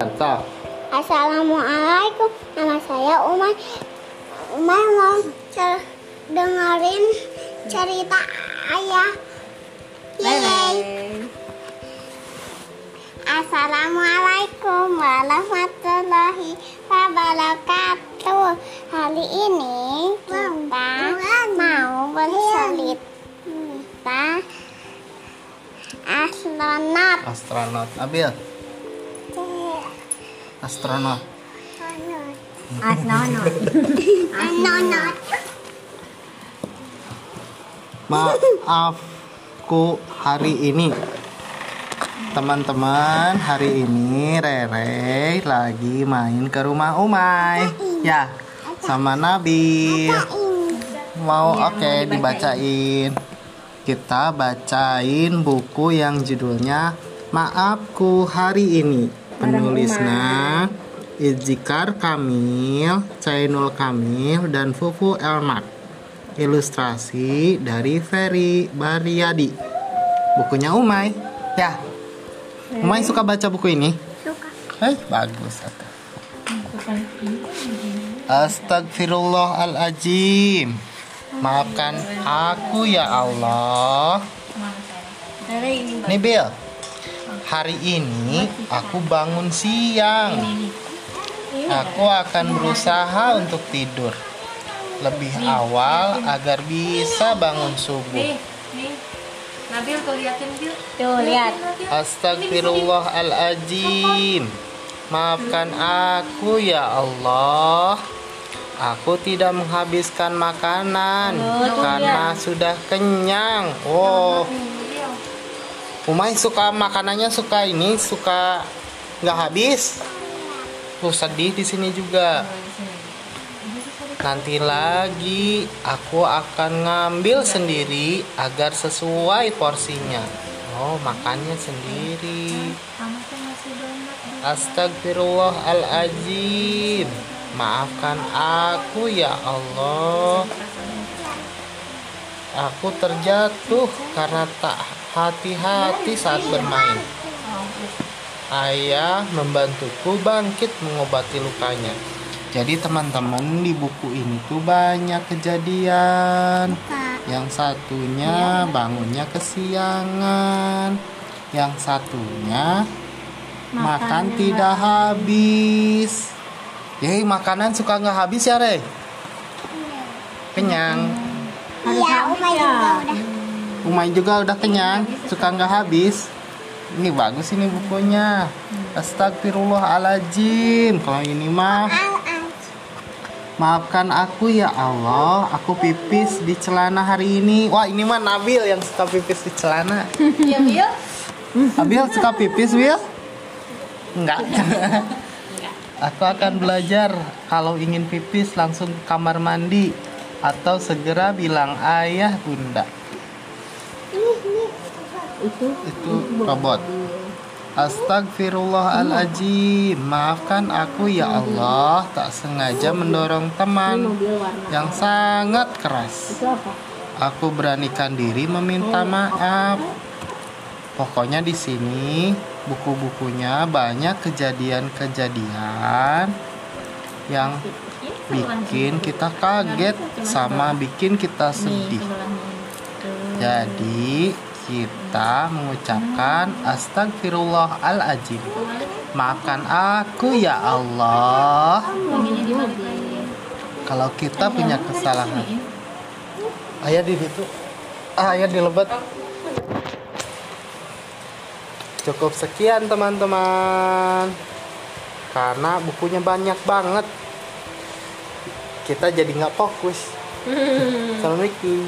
Mantap. Assalamualaikum, nama saya Umay. Umay mau cer- dengerin cerita ayah. Yeay. Assalamualaikum warahmatullahi wabarakatuh. Hari ini kita mau bercerita astronot. Astronot. Abil. Astronot. Astronot. Astronot. Maafku hari ini. Teman-teman, hari ini Rere lagi main ke rumah Umay. Ya, sama Nabil. Mau oke dibacain. Kita bacain buku yang judulnya Maafku hari ini. Penulisnya Izikar Kamil, Cainul Kamil, dan Fufu Elmat. Ilustrasi dari Ferry Baryadi. Bukunya Umay. Ya. Umay suka baca buku ini? Suka. Eh, bagus. Astagfirullahaladzim. Maafkan aku ya Allah. Nih Bill. Hari ini aku bangun siang. Aku akan berusaha untuk tidur lebih awal agar bisa bangun subuh. Nabil tuh liatin Bil. Tuh, lihat. Astagfirullahaladzim Maafkan aku ya Allah Aku tidak menghabiskan makanan Karena sudah kenyang. Oh Umay suka makanannya suka ini Suka nggak habis. Tuh sedih di sini juga. Nanti lagi aku akan ngambil sendiri agar sesuai porsinya. Oh, makannya sendiri. Astagfirullahaladzim. Maafkan aku ya Allah. Aku terjatuh karena tak hati-hati saat bermain. Ayah membantuku bangkit mengobati lukanya. Jadi teman-teman di buku ini tuh banyak kejadian. Yang satunya bangunnya kesiangan. Yang satunya makan tidak habis. Yeay, makanan suka nggak habis ya, Re? Kenyang. Iya, Umay juga udah. Umay juga udah kenyang, suka nggak habis. Ini bagus ini bukunya. Astagfirullahaladzim. Kalau ini mah Maafkan aku ya Allah, aku pipis di celana hari ini. Wah, ini mah Nabil yang suka pipis di celana. Iya, Bil. Nabil suka pipis, Wil? Enggak. aku akan belajar. Kalau ingin pipis langsung ke kamar mandi. Atau segera bilang ayah bunda. itu? Itu robot. Astagfirullahaladzim Maafkan aku ya Allah. Tak sengaja mendorong teman Yang sangat keras. Aku beranikan diri meminta maaf. Pokoknya di sini buku-bukunya banyak kejadian-kejadian yang bikin kita kaget sama bikin kita sedih. Jadi kita mengucapkan astagfirullahaladzim. Maafkan aku ya Allah. Kalau kita punya kesalahan. Ayah di situ. Ah, ayah di lebat. Cukup sekian teman-teman. Karena bukunya banyak banget. Kita jadi nggak fokus. Assalamualaikum.